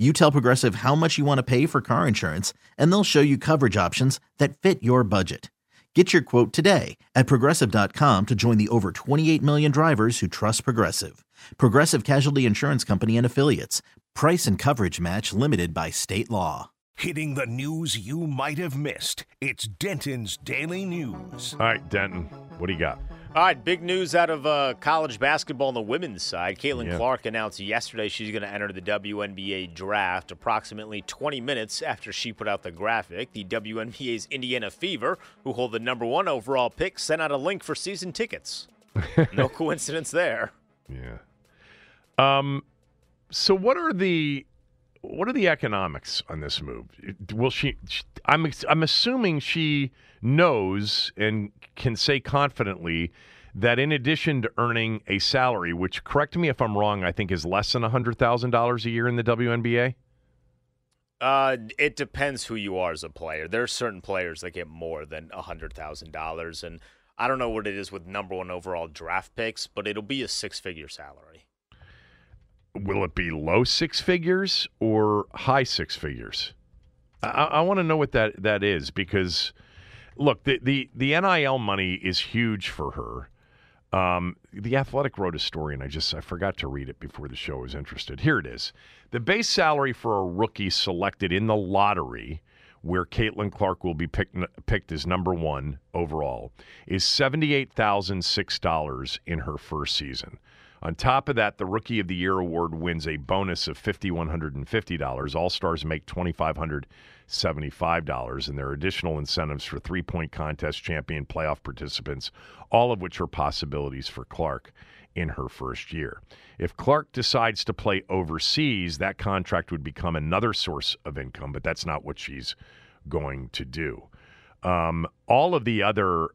You tell Progressive how much you want to pay for car insurance, and they'll show you coverage options that fit your budget. Get your quote today at progressive.com to join the over 28 million drivers who trust Progressive. Progressive Casualty Insurance Company and Affiliates. Price and coverage match limited by state law. Hitting the news you might have missed. It's Denton's Daily News. All right, Denton, what do you got? All right, big news out of uh, college basketball on the women's side. Caitlin. Clark announced yesterday she's going to enter the WNBA draft approximately 20 minutes after she put out the graphic. The WNBA's Indiana Fever, who hold the number one overall pick, sent out a link for season tickets. No coincidence there. Yeah. Um. So what are the what are the economics on this move? Will she? sh- I'm I'm assuming she knows and can say confidently that in addition to earning a salary, which correct me if I'm wrong, I think is less than hundred thousand dollars a year in the WNBA. Uh, it depends who you are as a player. There are certain players that get more than $100,000, and I don't know what it is with number one overall draft picks, but it'll be a six figure salary. Will it be low six figures or high six figures? I, I want to know what that, that is because, look, the, the, the NIL money is huge for her. Um, the Athletic wrote a story, and I just I forgot to read it before the show was interested. Here it is: the base salary for a rookie selected in the lottery, where Caitlin Clark will be picked picked as number one overall, is seventy eight thousand six dollars in her first season. On top of that, the Rookie of the Year award wins a bonus of $5,150. All stars make $2,575, and there are additional incentives for three point contest champion playoff participants, all of which are possibilities for Clark in her first year. If Clark decides to play overseas, that contract would become another source of income, but that's not what she's going to do. Um, all of the other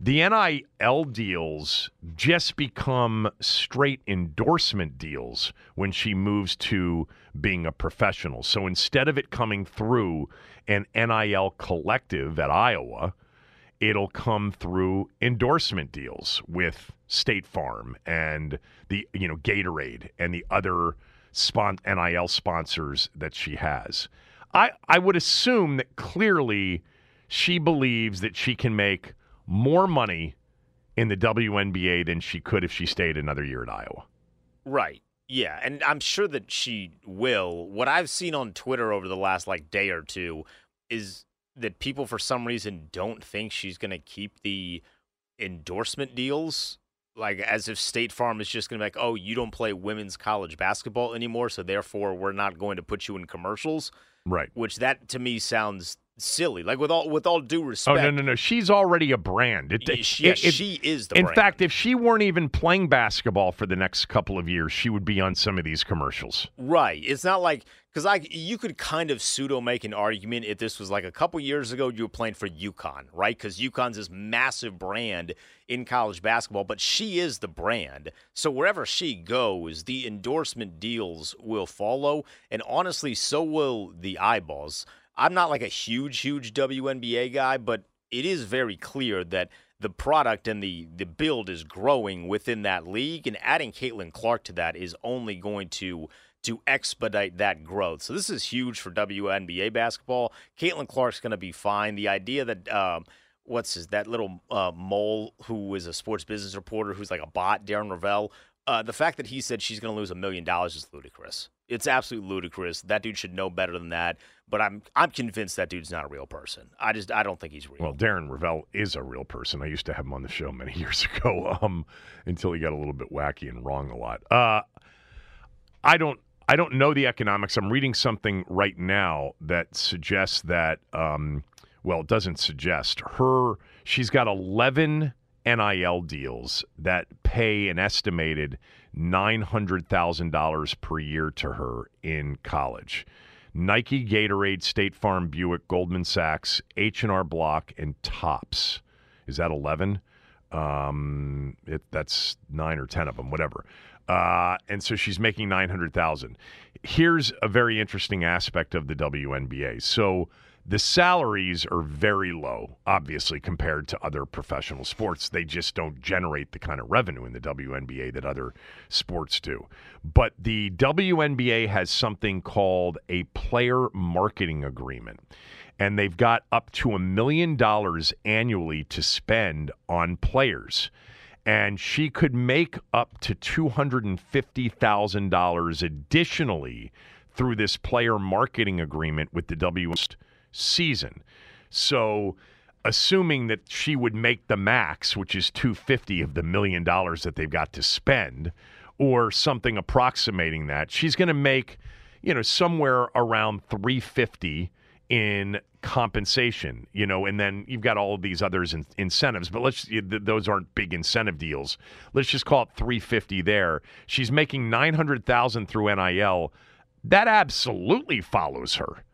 the NIL deals just become straight endorsement deals when she moves to being a professional. So instead of it coming through an NIL collective at Iowa, it'll come through endorsement deals with State Farm and the you know Gatorade and the other spon- NIL sponsors that she has. I I would assume that clearly she believes that she can make more money in the WNBA than she could if she stayed another year at Iowa. Right. Yeah, and I'm sure that she will. What I've seen on Twitter over the last like day or two is that people for some reason don't think she's going to keep the endorsement deals like as if State Farm is just going to be like, "Oh, you don't play women's college basketball anymore, so therefore we're not going to put you in commercials." Right. Which that to me sounds silly. Like with all with all due respect. Oh no no no! She's already a brand. It, she, it, it, she is the. In brand. fact, if she weren't even playing basketball for the next couple of years, she would be on some of these commercials. Right. It's not like because I you could kind of pseudo make an argument if this was like a couple years ago you were playing for UConn, right? Because UConn's this massive brand in college basketball, but she is the brand. So wherever she goes, the endorsement deals will follow, and honestly, so will the eyeballs. I'm not like a huge, huge WNBA guy, but it is very clear that the product and the the build is growing within that league, and adding Caitlin Clark to that is only going to to expedite that growth. So this is huge for WNBA basketball. Caitlin Clark's going to be fine. The idea that um, what's his that little uh, mole who is a sports business reporter who's like a bot, Darren Rovell. Uh, the fact that he said she's going to lose a million dollars is ludicrous. It's absolutely ludicrous. That dude should know better than that. But I'm I'm convinced that dude's not a real person. I just I don't think he's real. Well, Darren Rovell is a real person. I used to have him on the show many years ago, um, until he got a little bit wacky and wrong a lot. Uh, I don't I don't know the economics. I'm reading something right now that suggests that um, well, it doesn't suggest her. She's got 11 NIL deals that pay an estimated $900,000 per year to her in college. Nike, Gatorade, State Farm, Buick, Goldman Sachs, H&R Block, and Topps. Is that 11? Um, it, that's nine or 10 of them, whatever. Uh, and so she's making 900,000. Here's a very interesting aspect of the WNBA. So the salaries are very low, obviously, compared to other professional sports. They just don't generate the kind of revenue in the WNBA that other sports do. But the WNBA has something called a player marketing agreement. And they've got up to a million dollars annually to spend on players. And she could make up to $250,000 additionally through this player marketing agreement with the WNBA season. So, assuming that she would make the max, which is 250 of the million dollars that they've got to spend, or something approximating that, she's going to make, you know, somewhere around 350 in compensation, you know, and then you've got all of these others in, incentives, but let's those aren't big incentive deals. Let's just call it 350 there. She's making 900,000 through NIL. That absolutely follows her.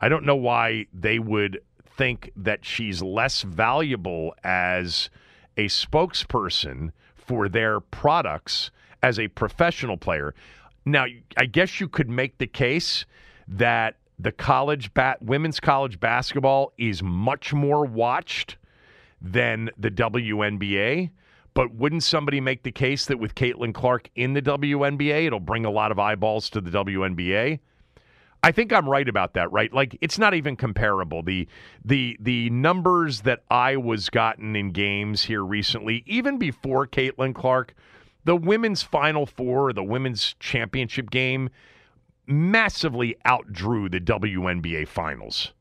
I don't know why they would think that she's less valuable as a spokesperson for their products as a professional player. Now, I guess you could make the case that the college bat women's college basketball is much more watched than the WNBA. But wouldn't somebody make the case that with Caitlin Clark in the WNBA, it'll bring a lot of eyeballs to the WNBA? I think I'm right about that, right? Like it's not even comparable. The the the numbers that I was gotten in games here recently, even before Caitlin Clark, the women's final four, the women's championship game, massively outdrew the WNBA finals.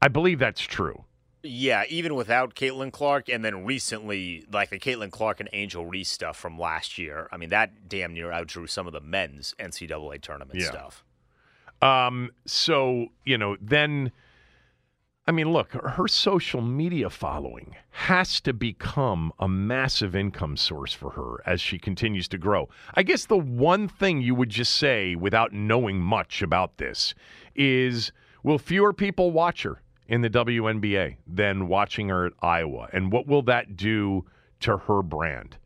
I believe that's true. Yeah, even without Caitlin Clark, and then recently, like the Caitlin Clark and Angel Reese stuff from last year. I mean, that damn near outdrew some of the men's NCAA tournament Yeah. stuff. Um, so, you know, then, I mean, look, her, social media following has to become a massive income source for her as she continues to grow. I guess the one thing you would just say without knowing much about this is will fewer people watch her in the WNBA than watching her at Iowa? And what will that do to her brand?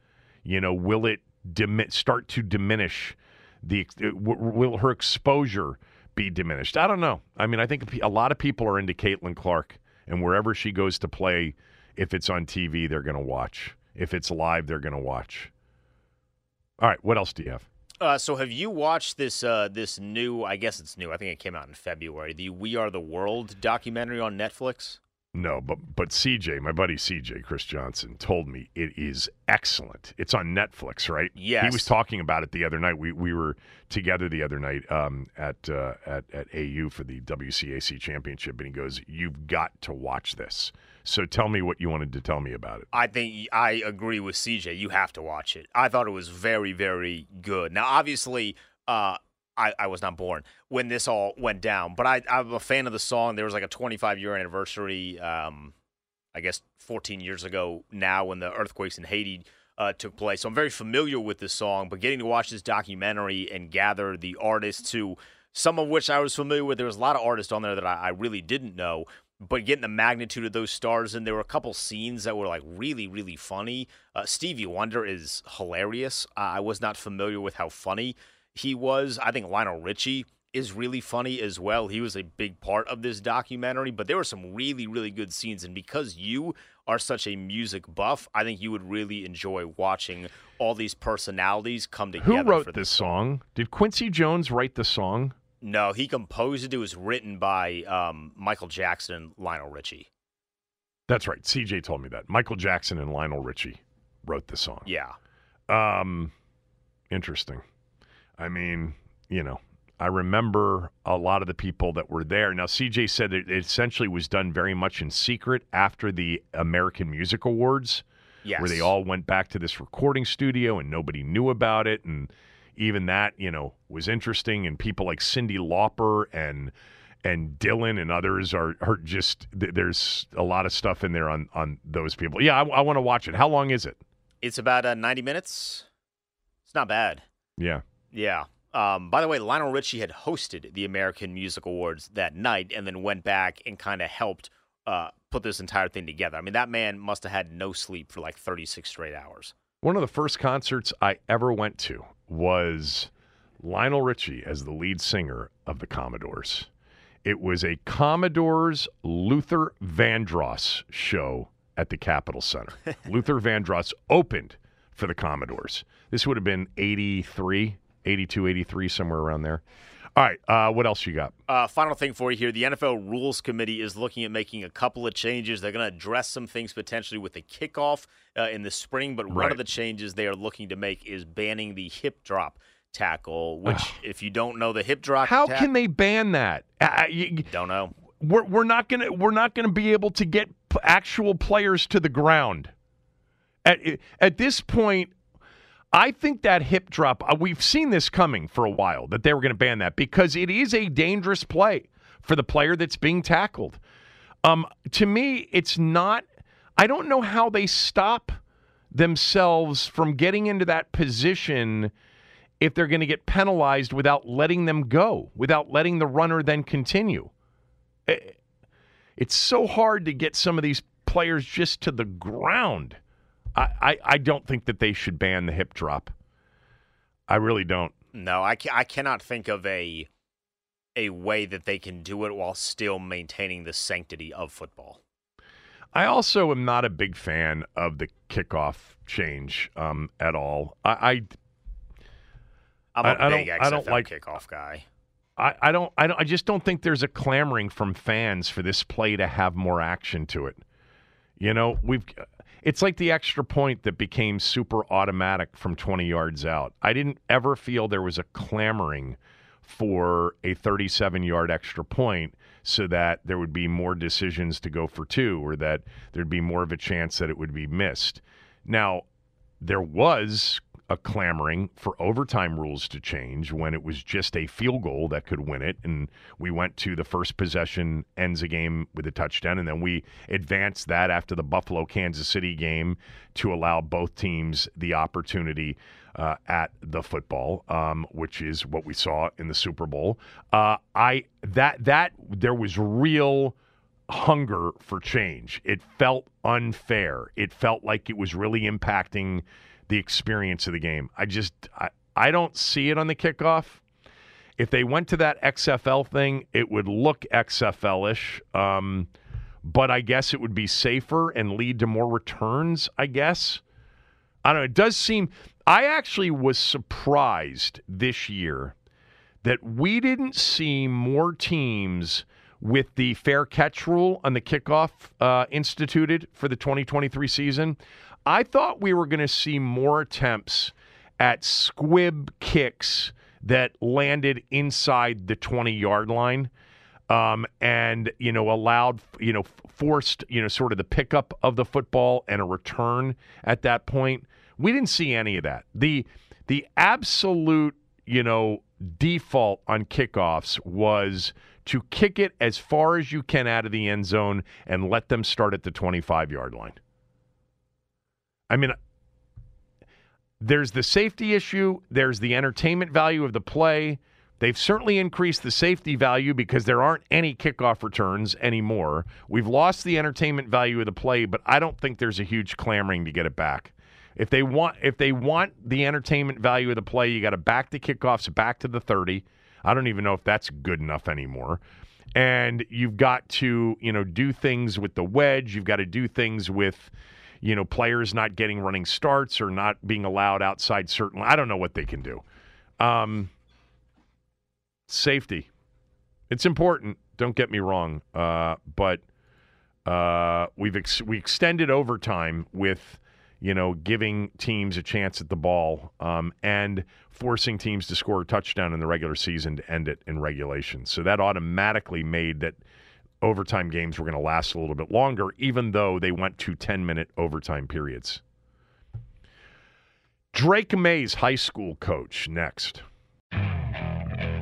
You know, will it dimi- start to diminish the will her exposure be diminished? I don't know. I mean, I think a lot of people are into Caitlin Clark, and wherever she goes to play If it's on TV, they're going to watch. If it's live, they're going to watch. All right, what else do you have? Uh, so have you watched this uh, this new? I guess it's new. I think it came out in February. The "We Are the World" documentary on Netflix. No, but but CJ, my buddy CJ Chris Johnson, told me it is excellent. It's on Netflix, right? Yes. He was talking about it the other night. We we were together the other night um, at uh, at at AU for the WCAC championship, and he goes, "You've got to watch this." So tell me what you wanted to tell me about it. I think I agree with CJ. You have to watch it. I thought it was very, very good. Now, obviously, uh, I, I was not born when this all went down, but I, I'm a fan of the song. There was like a 25 year anniversary, um, I guess 14 years ago now, when the earthquakes in Haiti uh, took place. So I'm very familiar with this song, but getting to watch this documentary and gather the artists who, some of which I was familiar with, there was a lot of artists on there that I, I really didn't know but getting the magnitude of those stars and there were a couple scenes that were like really really funny uh, stevie wonder is hilarious i was not familiar with how funny he was i think lionel richie is really funny as well he was a big part of this documentary but there were some really really good scenes and because you are such a music buff i think you would really enjoy watching all these personalities come together who wrote for this song did quincy jones write the song no, he composed it. It was written by um, Michael Jackson and Lionel Richie. That's right. CJ told me that. Michael Jackson and Lionel Richie wrote the song. Yeah. Um, interesting. I mean, you know, I remember a lot of the people that were there. Now, CJ said that it essentially was done very much in secret after the American Music Awards, yes. where they all went back to this recording studio and nobody knew about it. And even that, you know, was interesting. And people like Cyndi Lauper and and Dylan and others are are just there's a lot of stuff in there on on those people. Yeah, I, I want to watch it. How long is it? It's about uh, 90 minutes. It's not bad. Yeah. Yeah. Um, by the way, Lionel Richie had hosted the American Music Awards that night and then went back and kind of helped uh, put this entire thing together. I mean, that man must have had no sleep for like 36 straight hours. One of the first concerts I ever went to was Lionel Richie as the lead singer of the Commodores. It was a Commodores Luther Vandross show at the Capital Centre. Luther Vandross opened for the Commodores. This would have been 83, 82, 83, somewhere around there. All right, uh, what else you got? Uh, final thing for you here: the NFL Rules Committee is looking at making a couple of changes. They're going to address some things potentially with the kickoff uh, in the spring, but Right. one of the changes they are looking to make is banning the hip drop tackle. Which, if you don't know the hip drop, How tack- can they ban that? Uh, you- Don't know. we're we're not gonna we're not gonna be able to get p- actual players to the ground. At at this point, I think that hip drop. Uh, we've seen this coming for a while that they were going to ban that because it is a dangerous play for the player that's being tackled. Um, to me, it's not. I don't know how they stop themselves from getting into that position if they're going to get penalized without letting them go, without letting the runner then continue. Eh, It's so hard to get some of these players just to the ground. I, I, I don't think that they should ban the hip drop. I really don't. No, I, ca- I cannot think of a a way that they can do it while still maintaining the sanctity of football. I also am not a big fan of the kickoff change um, at all. I, I'm a I- I big don't- XFL I don't like- kickoff guy. I, I don't I don't I just don't think there's a clamoring from fans for this play to have more action to it. You know, we've it's like the extra point that became super automatic from 20 yards out. I didn't ever feel there was a clamoring for a 37 yard extra point so that there would be more decisions to go for two or that there'd be more of a chance that it would be missed. Now, there was a clamoring for overtime rules to change when it was just a field goal that could win it. And we went to the first possession ends a game with a touchdown. And then we advanced that after the Buffalo Kansas City game to allow both teams the opportunity uh, at the football, um, which is what we saw in the Super Bowl. Uh, I that that there was real hunger for change. It felt unfair. It felt like it was really impacting the experience of the game. I just I, I don't see it on the kickoff. If they went to that XFL thing, it would look XFL-ish. Um, but I guess it would be safer and lead to more returns, I guess. I don't know. It does seem, I actually was surprised this year that we didn't see more teams with the fair catch rule on the kickoff uh, instituted for the 2023 season. I thought we were going to see more attempts at squib kicks that landed inside the 20 yard line um, and you know allowed you know forced you know sort of the pickup of the football and a return at that point. We didn't see any of that. The the absolute you know default on kickoffs was to kick it as far as you can out of the end zone and let them start at the 25 yard line. I mean, there's the safety issue, there's the entertainment value of the play. They've certainly increased the safety value because there aren't any kickoff returns anymore. We've lost the entertainment value of the play, but I don't think there's a huge clamoring to get it back. If they want if they want the entertainment value of the play, you got to back the kickoffs back to the 30. I don't even know if that's good enough anymore. And you've got to, you know, do things with the wedge, you've got to do things with you know, players not getting running starts or not being allowed outside certain. I don't know what they can do. Um, safety, it's important. Don't get me wrong, uh, but uh, we've ex- we extended overtime with you know giving teams a chance at the ball um, and forcing teams to score a touchdown in the regular season to end it in regulation. So that automatically made that overtime games were going to last a little bit longer, even though they went to 10 minute overtime periods. Drake Maye's, high school coach next.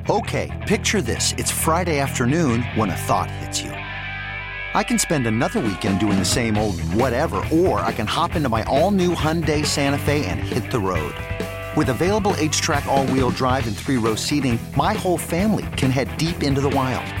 Okay, picture this. It's Friday afternoon when a thought hits you. I can spend another weekend doing the same old whatever, or I can hop into my all new Hyundai Santa Fe and hit the road. With available HTRAC, all wheel drive, and three row seating, my whole family can head deep into the wild